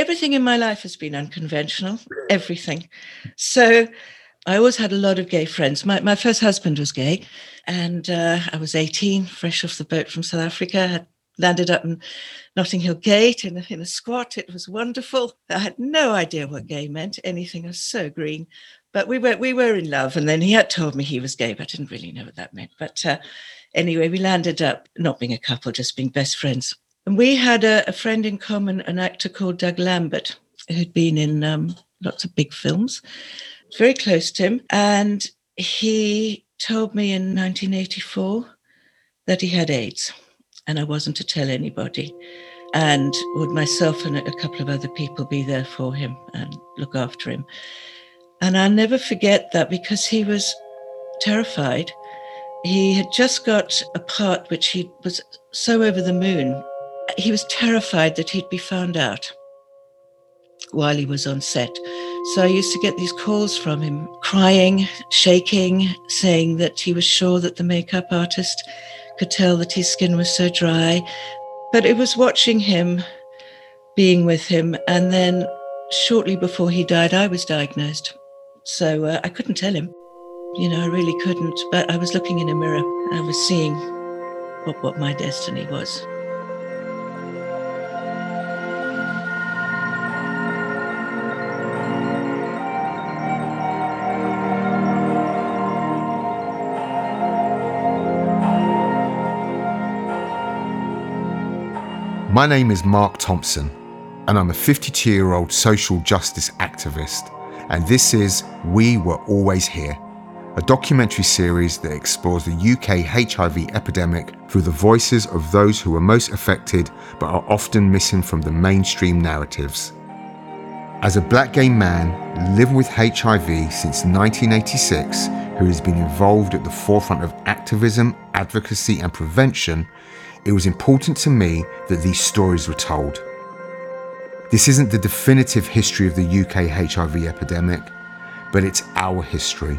everything in my life has been unconventional, everything. So I always had a lot of gay friends. My, my first husband was gay, and uh, I was 18, fresh off the boat from South Africa. had landed up in Notting Hill Gate in a, in a squat. It was wonderful. I had no idea what gay meant. Anything was so green. But we were we were in love, and then he had told me he was gay, but I didn't really know what that meant. But uh, anyway, we landed up not being a couple, just being best friends. And we had a, a friend in common, an actor called Doug Lambert, who'd been in um, lots of big films. Very close to him, and he told me in 1984 that he had AIDS and I wasn't to tell anybody. And would myself and a couple of other people be there for him and look after him. And I'll never forget that because he was terrified. He had just got a part which he was so over the moon. He was terrified that he'd be found out while he was on set. So I used to get these calls from him, crying, shaking, saying that he was sure that the makeup artist could tell that his skin was so dry. But it was watching him, being with him, and then shortly before he died, I was diagnosed. So uh, I couldn't tell him. You know, I really couldn't. But I was looking in a mirror. I was seeing what, what my destiny was. My name is Mark Thompson, and I'm a 52 year old social justice activist. And this is We Were Always Here, a documentary series that explores the UK HIV epidemic through the voices of those who are most affected but are often missing from the mainstream narratives. As a black gay man living with HIV since 1986, who has been involved at the forefront of activism, advocacy, and prevention, it was important to me that these stories were told. This isn't the definitive history of the UK HIV epidemic, but it's our history,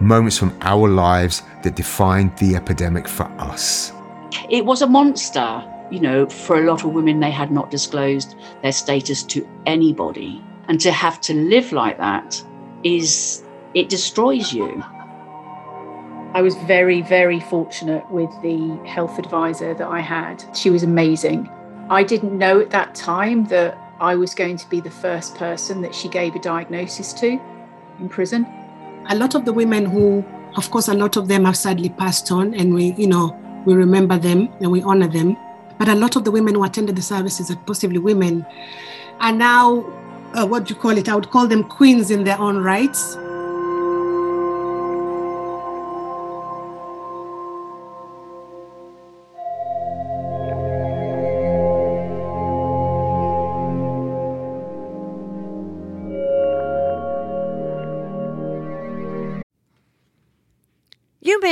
moments from our lives that defined the epidemic for us. It was a monster. You know, for a lot of women, they had not disclosed their status to anybody. And to have to live like that is, it destroys you. I was very, very fortunate with the health advisor that I had. She was amazing. I didn't know at that time that I was going to be the first person that she gave a diagnosis to in prison. A lot of the women who, of course, a lot of them have sadly passed on, and we, you know, we remember them and we honor them. But a lot of the women who attended the services, Positively Women, are now, uh, what do you call it? I would call them queens in their own rights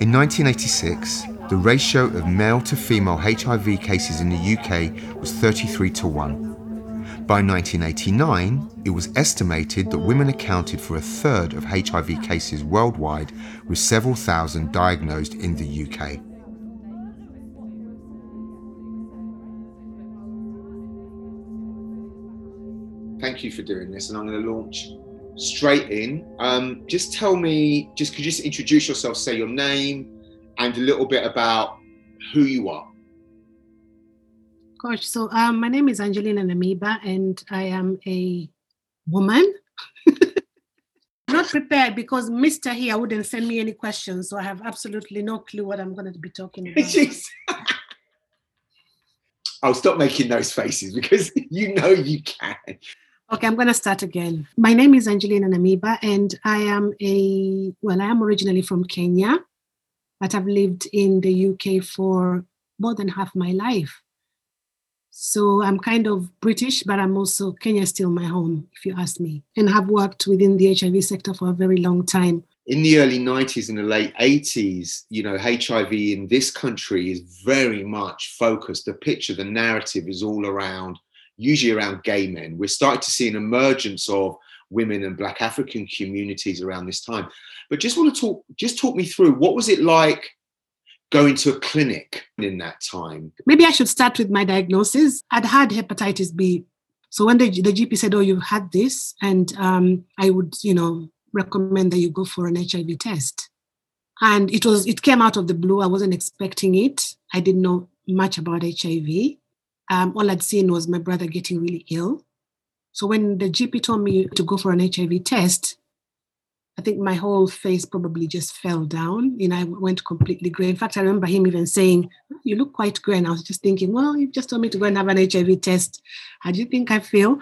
In 1986, the ratio of male to female HIV cases in the UK was 33 to 1. By 1989, it was estimated that women accounted for a third of HIV cases worldwide, with several thousand diagnosed in the UK. Thank you for doing this, and I'm going to launch straight in. Um, just tell me, just could you just introduce yourself, say your name, and a little bit about who you are. Gosh, so um, my name is Angelina Namiba, and I am a woman. Not prepared because Mr. here wouldn't send me any questions, so I have absolutely no clue what I'm going to be talking about. I'll stop making those faces because you know you can. Okay, I'm going to start again. My name is Angelina Namiba, and I am a, well, I am originally from Kenya, but I've lived in the UK for more than half my life. So I'm kind of British, but I'm also Kenya still my home, if you ask me, and have worked within the HIV sector for a very long time. In the early 90s and the late 80s, you know, HIV in this country is very much focused. The picture, the narrative is all around, usually around gay men. We're starting to see an emergence of women and Black African communities around this time. But just want to talk, just talk me through what was it like going to a clinic in that time? Maybe I should start with my diagnosis. I'd had hepatitis B. So when the, the GP said, Oh, you've had this, and um, I would, you know, recommend that you go for an HIV test. And it was, it came out of the blue. I wasn't expecting it. I didn't know much about HIV. Um, all I'd seen was my brother getting really ill. So when the GP told me to go for an HIV test, I think my whole face probably just fell down. and I went completely grey. In fact, I remember him even saying, You look quite grey. And I was just thinking, Well, you just told me to go and have an HIV test. How do you think I feel?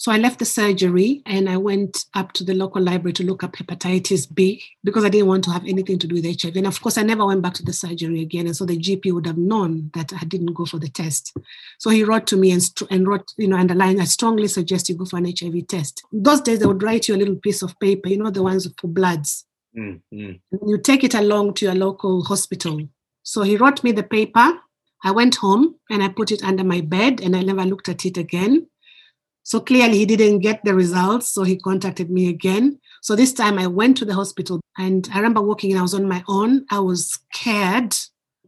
So I left the surgery and I went up to the local library to look up hepatitis B because I didn't want to have anything to do with HIV. And of course, I never went back to the surgery again. And so the GP would have known that I didn't go for the test. So he wrote to me and, and wrote, you know, underlined, I strongly suggest you go for an HIV test. Those days, they would write you a little piece of paper, you know, the ones for bloods. Mm-hmm. You take it along to your local hospital. So he wrote me the paper. I went home and I put it under my bed and I never looked at it again. So clearly he didn't get the results. So he contacted me again. So this time I went to the hospital and I remember walking in, I was on my own. I was scared.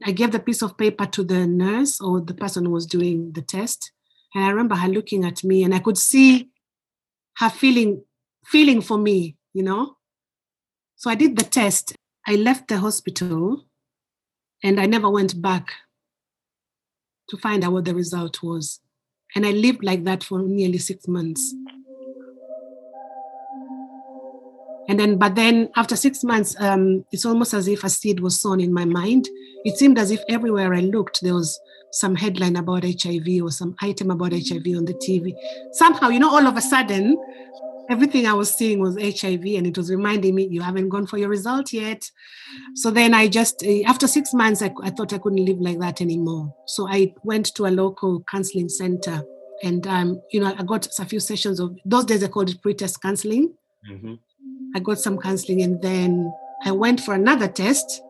I gave the piece of paper to the nurse or the person who was doing the test. And I remember her looking at me and I could see her feeling feeling for me, you know. So I did the test. I left the hospital and I never went back to find out what the result was. And I lived like that for nearly six months. And then, but then after six months, um, it's almost as if a seed was sown in my mind. It seemed as if everywhere I looked, there was some headline about HIV or some item about HIV on the TV. Somehow, you know, all of a sudden, everything I was seeing was HIV, and it was reminding me, you haven't gone for your result yet. So then I just, eh, after six months, I, I thought I couldn't live like that anymore. So I went to a local counseling center, and um, you know, I got a few sessions of those days. I called it pre-test counseling. Mm-hmm. I got some counseling, and then I went for another test.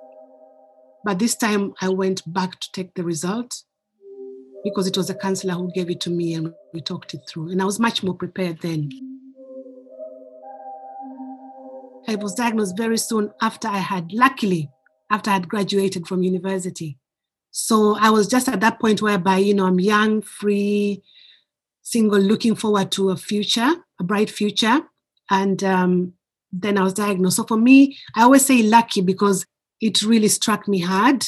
But this time I went back to take the result because it was a counselor who gave it to me and we talked it through. And I was much more prepared then. I was diagnosed very soon after I had, luckily, after I had graduated from university. So I was just at that point whereby, you know, I'm young, free, single, looking forward to a future, a bright future. And um, then I was diagnosed. So for me, I always say lucky because it really struck me hard.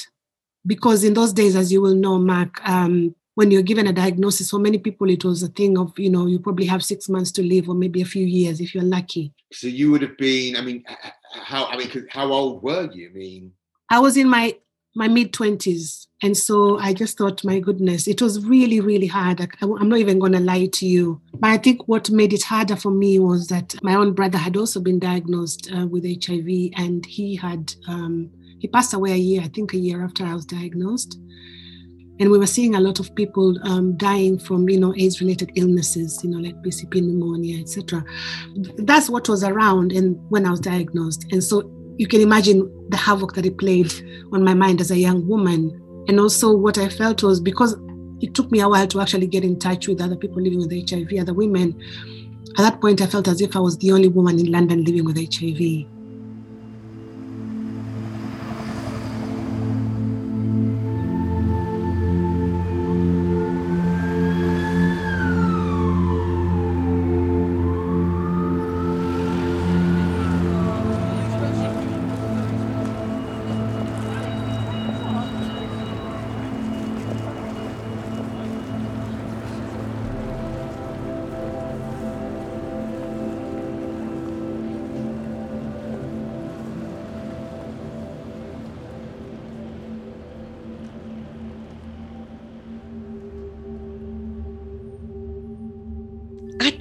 Because in those days, as you will know, Mark, um, when you're given a diagnosis, for many people, it was a thing of, you know, you probably have six months to live or maybe a few years if you're lucky. So you would have been, I mean, how, I mean, how old were you? I mean, I was in my, my mid 20s. And so I just thought, my goodness, it was really, really hard. I, I'm not even going to lie to you. But I think what made it harder for me was that my own brother had also been diagnosed uh, with HIV and he had, um, he passed away a year, I think a year after I was diagnosed and we were seeing a lot of people um, dying from you know AIDS related illnesses you know like PCP pneumonia etc that's what was around and when I was diagnosed. And so you can imagine the havoc that it played on my mind as a young woman. And also what I felt was because it took me a while to actually get in touch with other people living with HIV other women at that point I felt as if I was the only woman in London living with HIV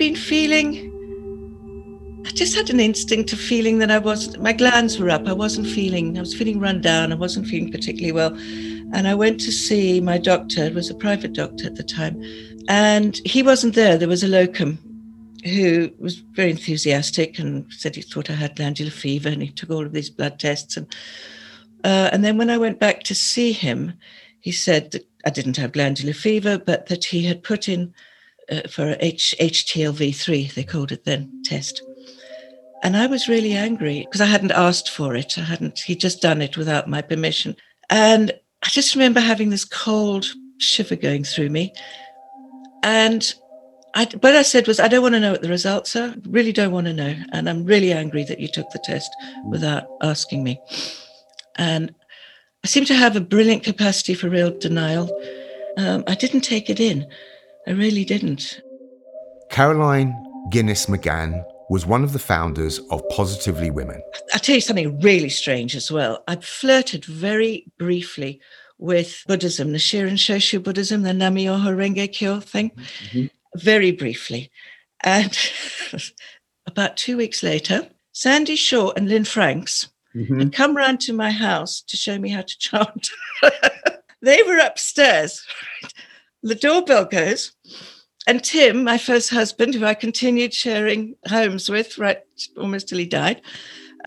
been feeling, I just had an instinct of feeling that I was, my glands were up. I wasn't feeling, I was feeling run down. I wasn't feeling particularly well. And I went to see my doctor, it was a private doctor at the time, and he wasn't there. There was a locum who was very enthusiastic and said he thought I had glandular fever and he took all of these blood tests. And, uh, and then when I went back to see him, he said that I didn't have glandular fever, but that he had put in uh, for H- HTLV3, they called it then, test. And I was really angry because I hadn't asked for it. I hadn't, he'd just done it without my permission. And I just remember having this cold shiver going through me. And I, what I said was, I don't want to know what the results are. Really don't want to know. And I'm really angry that you took the test without asking me. And I seem to have a brilliant capacity for real denial. Um, I didn't take it in. I really didn't. Caroline Guinness McGann was one of the founders of Positively Women. I'll tell you something really strange as well. I flirted very briefly with Buddhism, the Nichiren Shoshu Buddhism, the Nam Myoho Renge Kyo thing, mm-hmm. very briefly. And about two weeks later, Sandie Shaw and Lynne Franks mm-hmm. had come round to my house to show me how to chant. they were upstairs. The doorbell goes, and Tim, my first husband, who I continued sharing homes with right almost till he died,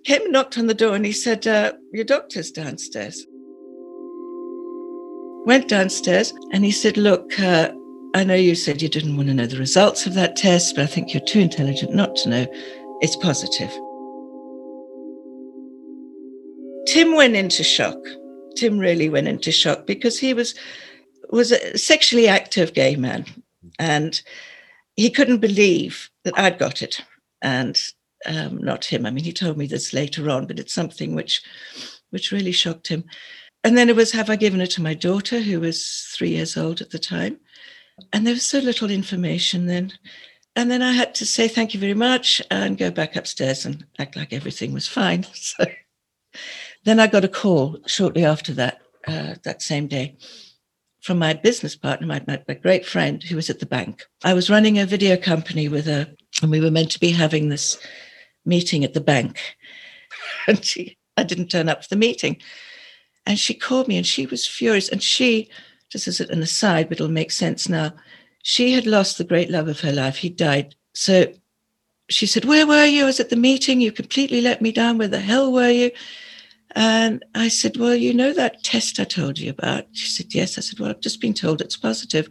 came and knocked on the door and he said, uh, Your doctor's downstairs. Went downstairs and he said, Look, uh, I know you said you didn't want to know the results of that test, but I think you're too intelligent not to know. It's positive. Tim went into shock. Tim really went into shock because he was was a sexually active gay man and he couldn't believe that I'd got it, and um, not him. I mean, he told me this later on, but it's something which, which really shocked him. And then it was, have I given it to my daughter, who was three years old at the time? And there was so little information then. And then I had to say thank you very much and go back upstairs and act like everything was fine. So then I got a call shortly after that, uh, that same day, from my business partner, my, my, my, great friend who was at the bank. I was running a video company with her, and we were meant to be having this meeting at the bank. And she, I didn't turn up for the meeting. And she called me and she was furious. And she, just as an aside, but it'll make sense now, she had lost the great love of her life. He died. So she said, Where were you? I was at the meeting. You completely let me down. Where the hell were you? And I said, Well, you know that test I told you about? She said, Yes. I said, Well, I've just been told it's positive.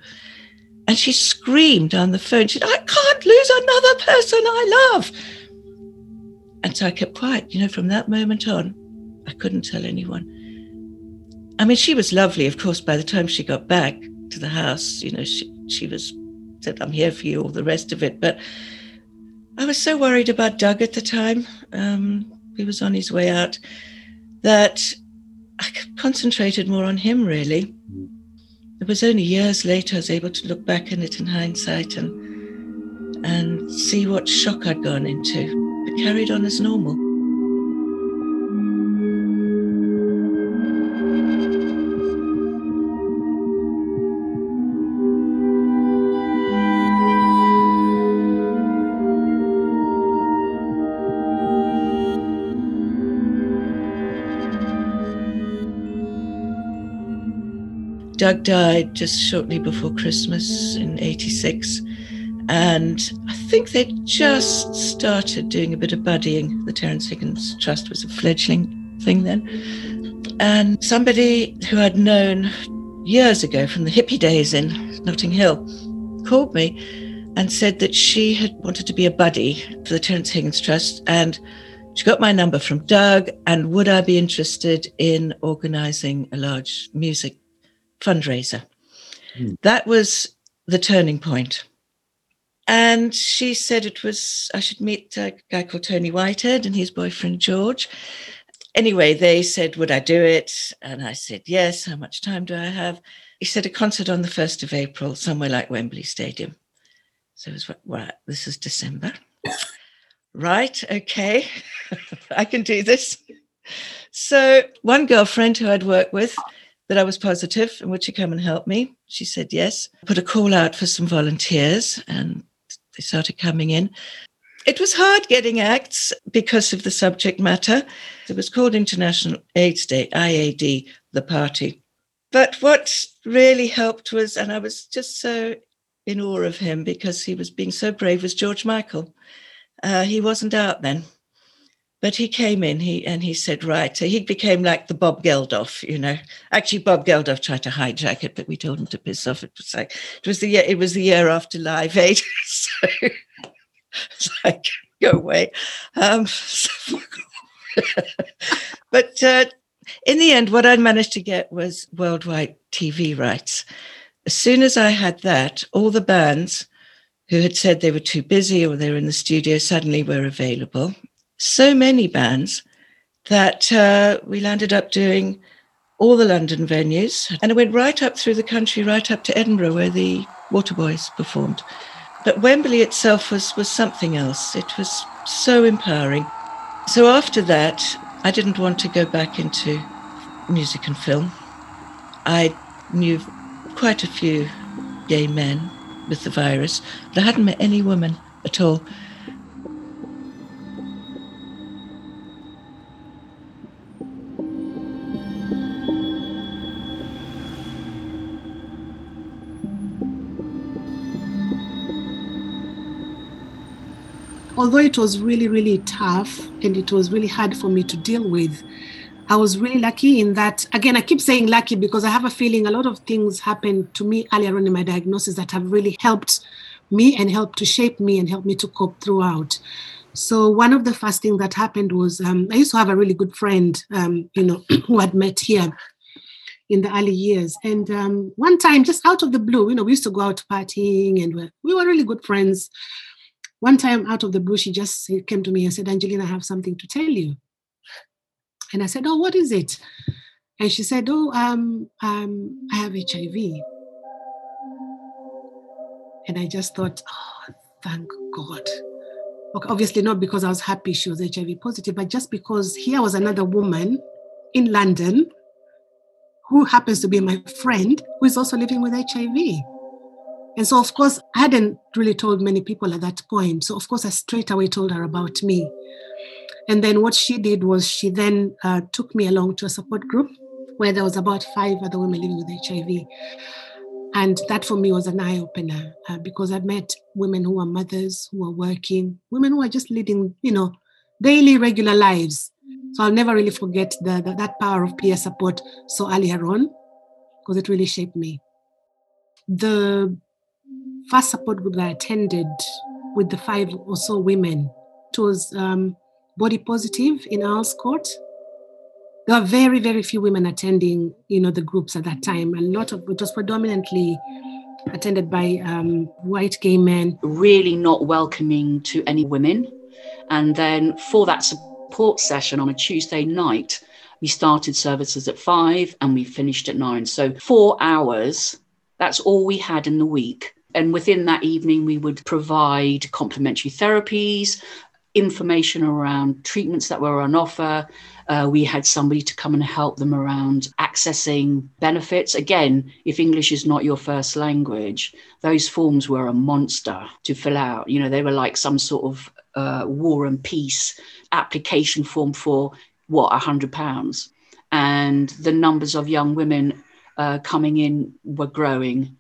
And she screamed on the phone. She said, I can't lose another person I love. And so I kept quiet. You know, from that moment on, I couldn't tell anyone. I mean, she was lovely, of course, by the time she got back to the house, you know, she, she was said, I'm here for you, all the rest of it. But I was so worried about Doug at the time. Um, he was on his way out that I concentrated more on him, really. It was only years later I was able to look back on it in hindsight and and see what shock I'd gone into, but carried on as normal. Doug died just shortly before Christmas in 86. And I think they just started doing a bit of buddying. The Terence Higgins Trust was a fledgling thing then. And somebody who I'd known years ago from the hippie days in Notting Hill called me and said that she had wanted to be a buddy for the Terence Higgins Trust. And she got my number from Doug. And would I be interested in organizing a large music fundraiser. Mm. That was the turning point. And she said it was, I should meet a guy called Tony Whitehead and his boyfriend George. Anyway, they said, Would I do it? And I said, Yes. How much time do I have? He said, A concert on the 1st of April, somewhere like Wembley Stadium. So it was, right, this is December. right, okay, I can do this. So one girlfriend who I'd worked with that I was positive and would she come and help me? She said yes. Put a call out for some volunteers and they started coming in. It was hard getting acts because of the subject matter. It was called International AIDS Day, IAD, the party. But what really helped was, and I was just so in awe of him because he was being so brave, was George Michael. Uh, he wasn't out then. But he came in, he and he said, right. So he became like the Bob Geldof, you know. Actually, Bob Geldof tried to hijack it, but we told him to piss off. It was like it was the year it was the year after Live Aid. so it's like, go away. Um, so but uh, in the end, what I managed to get was worldwide TV rights. As soon as I had that, all the bands who had said they were too busy or they were in the studio suddenly were available. So many bands that uh, we landed up doing all the London venues. And it went right up through the country, right up to Edinburgh, where the Waterboys performed. But Wembley itself was, was something else. It was so empowering. So after that, I didn't want to go back into music and film. I knew quite a few gay men with the virus, but I hadn't met any women at all. Although it was really, really tough and it was really hard for me to deal with, I was really lucky in that. Again, I keep saying lucky because I have a feeling a lot of things happened to me earlier on in my diagnosis that have really helped me and helped to shape me and helped me to cope throughout. So one of the first things that happened was um, I used to have a really good friend, um, you know, who had met here in the early years. And um, one time, just out of the blue, you know, we used to go out partying and we were really good friends. One time, out of the blue, she just came to me and said, Angelina, I have something to tell you. And I said, Oh, what is it? And she said, Oh, um, um, I have HIV. And I just thought, Oh, thank God. Okay, obviously, not because I was happy she was HIV positive, but just because here was another woman in London who happens to be my friend who is also living with HIV. And so, of course, I hadn't really told many people at that point. So, of course, I straight away told her about me. And then what she did was she then uh, took me along to a support group where there was about five other women living with HIV. And that for me was an eye opener uh, because I met women who are mothers, who are working, women who are just leading, you know, daily, regular lives. So I'll never really forget the, the that power of peer support so earlier on because it really shaped me. The first support group that I attended with the five or so women, it was um, body positive in Earl's Court. There were very, very few women attending, you know, the groups at that time. A lot of it was predominantly attended by um, white gay men. Really not welcoming to any women. And then for that support session on a Tuesday night, we started services at five and we finished at nine. So four hours, that's all we had in the week. And within that evening, we would provide complementary therapies, information around treatments that were on offer. Uh, we had somebody to come and help them around accessing benefits. Again, if English is not your first language, those forms were a monster to fill out. You know, they were like some sort of uh, war and peace application form for what, a hundred pounds. And the numbers of young women uh, coming in were growing.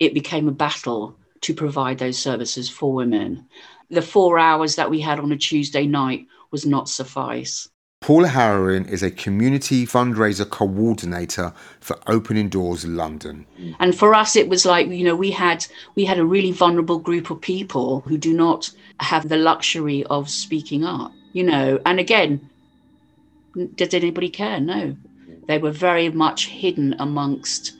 It became a battle to provide those services for women the four hours that we had on a Tuesday night was not suffice. Paula Harrowing is a community fundraiser coordinator for Opening Doors London. And for us it was like, you know, we had we had a really vulnerable group of people who do not have the luxury of speaking up, you know. And again, did anybody care? No. They were very much hidden amongst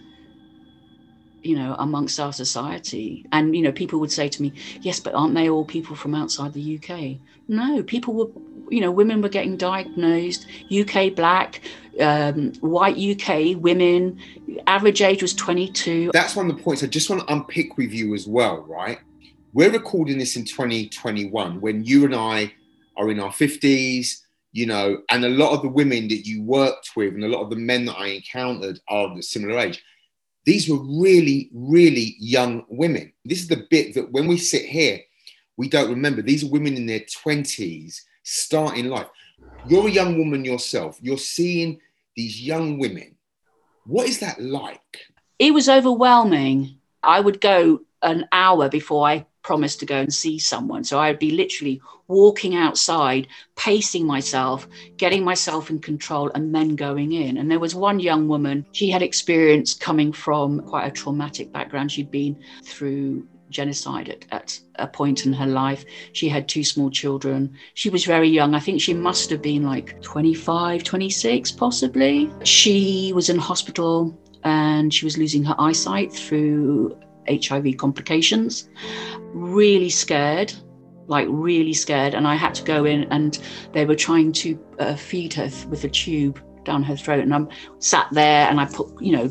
you know, amongst our society. And, you know, people would say to me, yes, but aren't they all people from outside the UK? No, people were, you know, women were getting diagnosed, UK black, um, white UK women, average age was 22. That's one of the points I just want to unpick with you as well, right? We're recording this in 2021 when you and I are in our 50s, you know, and a lot of the women that you worked with and a lot of the men that I encountered are of a similar age these were really, really young women. This is the bit that when we sit here, we don't remember. These are women in their 20s starting life. You're a young woman yourself. You're seeing these young women. What is that like? It was overwhelming. I would go an hour before I promised to go and see someone. So I'd be literally walking outside, pacing myself, getting myself in control, and then going in. And there was one young woman, she had experience coming from quite a traumatic background. She'd been through genocide at, at a point in her life. She had two small children. She was very young. I think she must have been like 25, 26, possibly. She was in hospital and she was losing her eyesight through HIV complications. Really scared, like really scared. And I had to go in and they were trying to uh, feed her with a tube down her throat. And I'm sat there and I put, you know,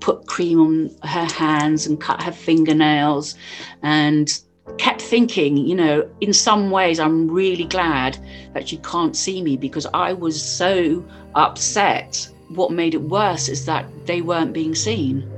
put cream on her hands and cut her fingernails and kept thinking, you know, in some ways, I'm really glad that she can't see me because I was so upset. What made it worse is that they weren't being seen.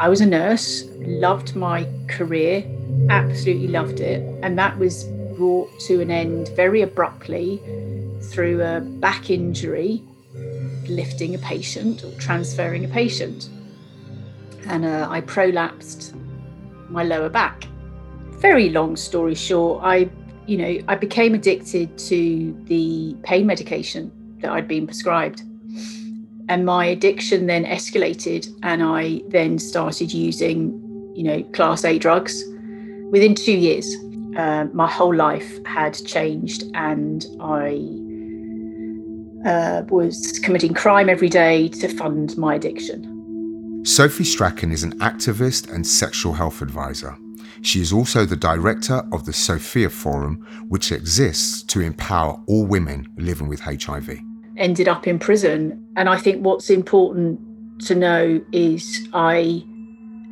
I was a nurse, loved my career, absolutely loved it. And that was brought to an end very abruptly through a back injury, lifting a patient or transferring a patient. And uh, I prolapsed my lower back. Very long story short, I, you know, I became addicted to the pain medication that I'd been prescribed and my addiction then escalated and i then started using you know class a drugs. Within two years uh, my whole life had changed and i uh, was committing crime every day to fund my addiction. Sophie strachan is an activist and sexual health advisor. She is also the director of the sophia forum which exists to empower all women living with hiv ended up in prison. And I think what's important to know is I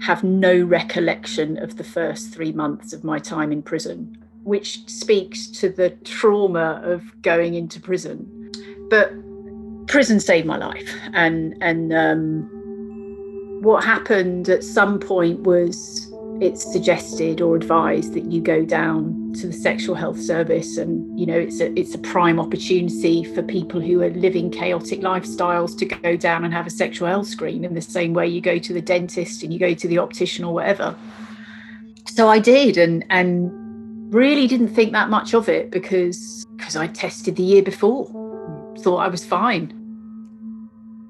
have no recollection of the first three months of my time in prison, which speaks to the trauma of going into prison. But prison saved my life. And, and um, what happened at some point was it's suggested or advised that you go down to the sexual health service and you know it's a it's a prime opportunity for people who are living chaotic lifestyles to go down and have a sexual health screen in the same way you go to the dentist and you go to the optician or whatever. So i did and and really didn't think that much of it because because i tested the year before thought i was fine.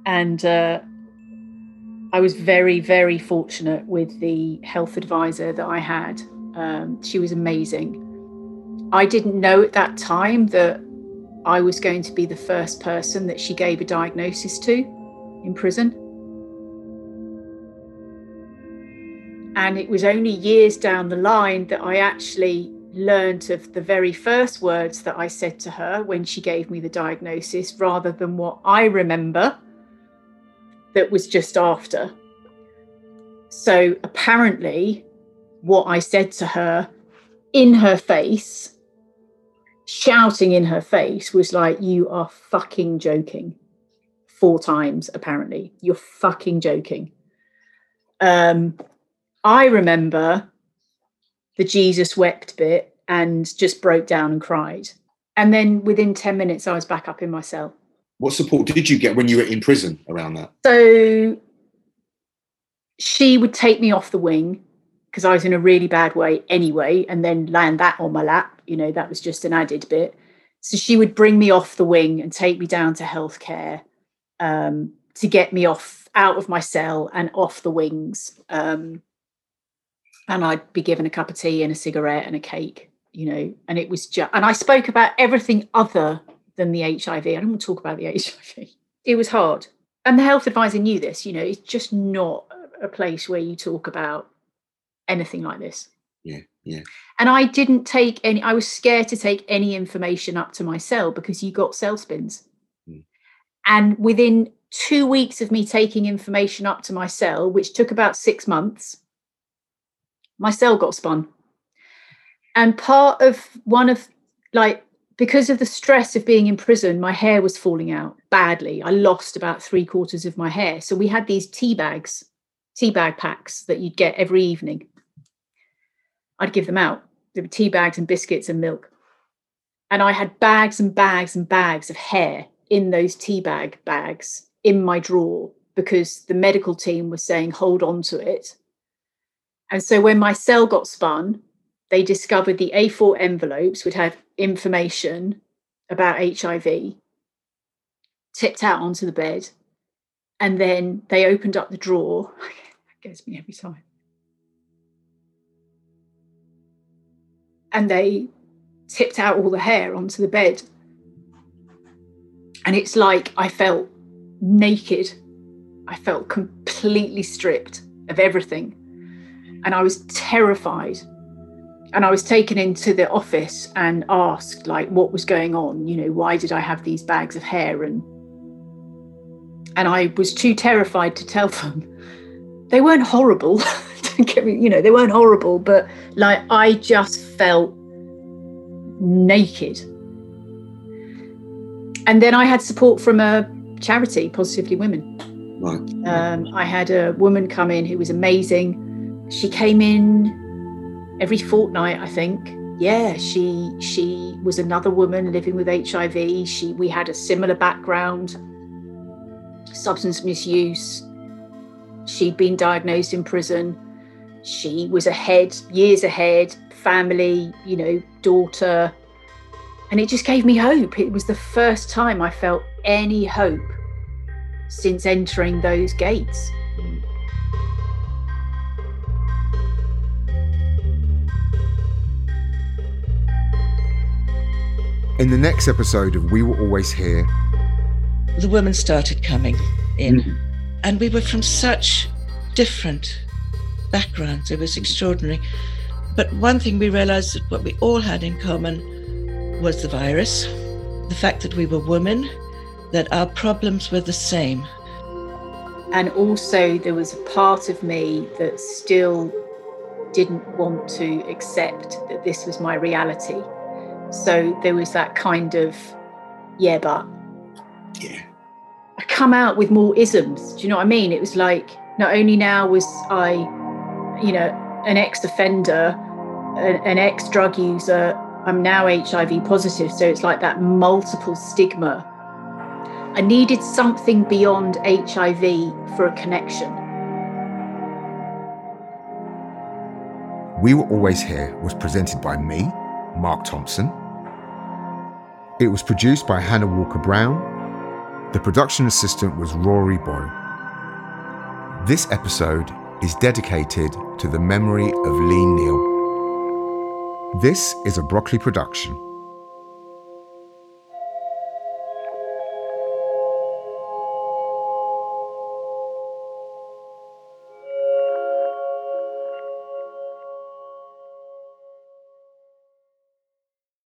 And uh I was very, very fortunate with the health advisor that I had. Um, she was amazing. I didn't know at that time that I was going to be the first person that she gave a diagnosis to in prison. And it was only years down the line that I actually learned of the very first words that I said to her when she gave me the diagnosis, rather than what I remember that was just after. So apparently, what I said to her in her face, shouting in her face, was like, You are fucking joking. Four times, apparently. You're fucking joking. Um, I remember the Jesus wept bit and just broke down and cried. And then within 10 minutes, I was back up in my cell. What support did you get when you were in prison around that? So she would take me off the wing because I was in a really bad way anyway, and then land that on my lap. You know, that was just an added bit. So she would bring me off the wing and take me down to healthcare um, to get me off out of my cell and off the wings. Um, and I'd be given a cup of tea and a cigarette and a cake, you know, and it was just, and I spoke about everything other than the HIV. I don't want to talk about the HIV. It was hard. And the health advisor knew this, you know, it's just not a place where you talk about anything like this. Yeah, yeah. And I didn't take any, I was scared to take any information up to my cell because you got cell spins. Mm. And within two weeks of me taking information up to my cell, which took about six months, my cell got spun. And part of one of like because of the stress of being in prison, my hair was falling out badly. I lost about three quarters of my hair. So we had these tea bags, tea bag packs that you'd get every evening. I'd give them out. There were tea bags and biscuits and milk. And I had bags and bags and bags of hair in those tea bag bags in my drawer because the medical team was saying, hold on to it. And so when my cell got spun, they discovered the A4 envelopes would have information about HIV tipped out onto the bed. And then they opened up the drawer. It gets me every time. And they tipped out all the hair onto the bed. And it's like I felt naked. I felt completely stripped of everything. And I was terrified and I was taken into the office and asked like what was going on, you know, why did I have these bags of hair and and I was too terrified to tell them. They weren't horrible. Don't get me, you know, they weren't horrible, but like I just felt naked. And then I had support from a charity, Positively Women. Right. Um, I had a woman come in who was amazing. She came in every fortnight, I think. Yeah, she she was another woman living with HIV. She we had a similar background, substance misuse. She'd been diagnosed in prison. She was ahead, years ahead, family, you know, daughter. And it just gave me hope. It was the first time I felt any hope since entering those gates. In the next episode of We Were Always Here, The women started coming in, Mhm. and we were from such different backgrounds. It was extraordinary. But one thing we realized that what we all had in common was the virus, the fact that we were women, that our problems were the same. And also, there was a part of me that still didn't want to accept that this was my reality. So there was that kind of, yeah, but Yeah. I come out with more isms. Do you know what I mean? It was like not only now was I, you know, an ex-offender, an, an ex-drug user, I'm now HIV positive. So it's like that multiple stigma. I needed something beyond HIV for a connection. We Were Always Here was presented by me, Mark Thompson. It was produced by Hana Walker Brown. The production assistant was Rory Boyle. This episode is dedicated to the memory of Leigh Neal. This is a Broccoli production.